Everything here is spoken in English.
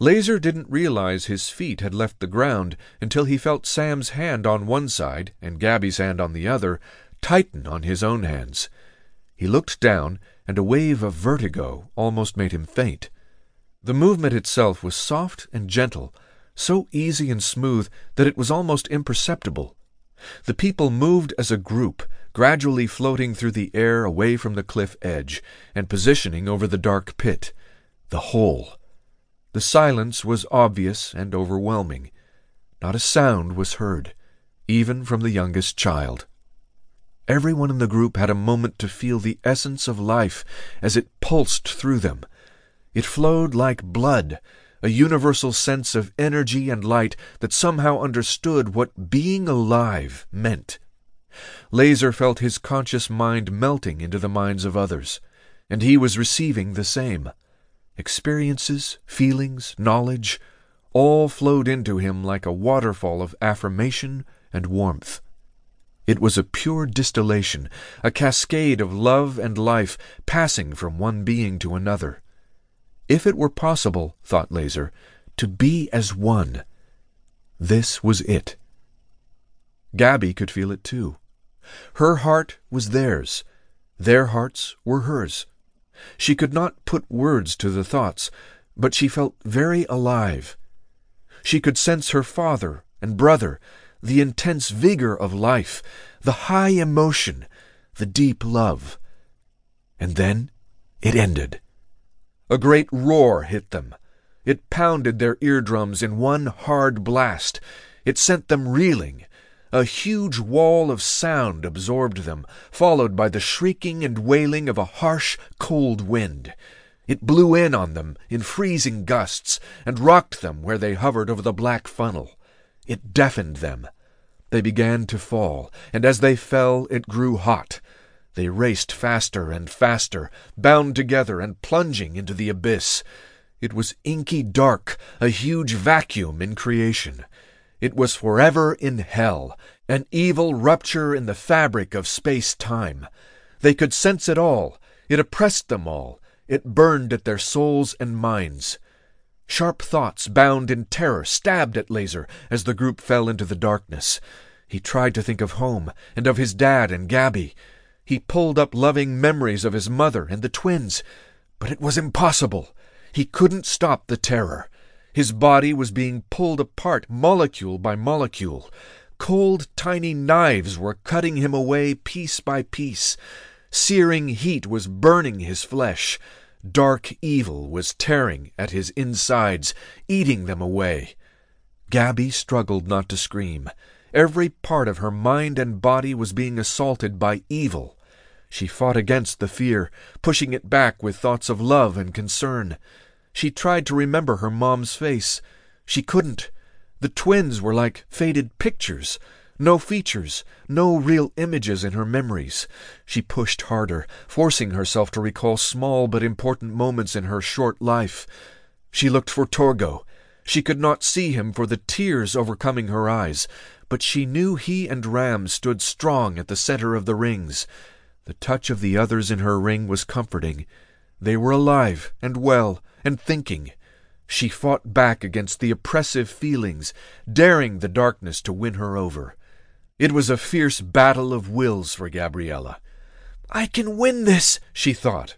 Laser didn't realize his feet had left the ground until he felt Sam's hand on one side and Gabby's hand on the other tighten on his own hands. He looked down, and a wave of vertigo almost made him faint. The movement itself was soft and gentle, so easy and smooth that it was almost imperceptible. The people moved as a group, gradually floating through the air away from the cliff edge, and positioning over the dark pit, the hole. The silence was obvious and overwhelming. Not a sound was heard, even from the youngest child. Everyone in the group had a moment to feel the essence of life as it pulsed through them. It flowed like blood, a universal sense of energy and light that somehow understood what being alive meant. Laser felt his conscious mind melting into the minds of others, and he was receiving the same. Experiences, feelings, knowledge, all flowed into him like a waterfall of affirmation and warmth. It was a pure distillation, a cascade of love and life passing from one being to another. If it were possible, thought Laser, to be as one, this was it. Gabby could feel it too. Her heart was theirs, their hearts were hers. She could not put words to the thoughts, but she felt very alive. She could sense her father and brother, the intense vigor of life, the high emotion, the deep love. And then it ended. A great roar hit them. It pounded their eardrums in one hard blast. It sent them reeling. A huge wall of sound absorbed them, followed by the shrieking and wailing of a harsh, cold wind. It blew in on them in freezing gusts and rocked them where they hovered over the black funnel. It deafened them. They began to fall, and as they fell it grew hot. They raced faster and faster, bound together and plunging into the abyss. It was inky dark, a huge vacuum in creation. It was forever in hell, an evil rupture in the fabric of space-time. They could sense it all. It oppressed them all. It burned at their souls and minds. Sharp thoughts, bound in terror, stabbed at Laser as the group fell into the darkness. He tried to think of home, and of his dad and Gabby. He pulled up loving memories of his mother and the twins, but it was impossible. He couldn't stop the terror. His body was being pulled apart molecule by molecule. Cold, tiny knives were cutting him away piece by piece. Searing heat was burning his flesh. Dark evil was tearing at his insides, eating them away. Gabby struggled not to scream. Every part of her mind and body was being assaulted by evil. She fought against the fear, pushing it back with thoughts of love and concern. She tried to remember her mom's face. She couldn't. The twins were like faded pictures. No features, no real images in her memories. She pushed harder, forcing herself to recall small but important moments in her short life. She looked for Torgo. She could not see him for the tears overcoming her eyes, but she knew he and Ram stood strong at the center of the rings. The touch of the others in her ring was comforting. They were alive and well and thinking. She fought back against the oppressive feelings, daring the darkness to win her over. It was a fierce battle of wills for Gabriella. I can win this, she thought,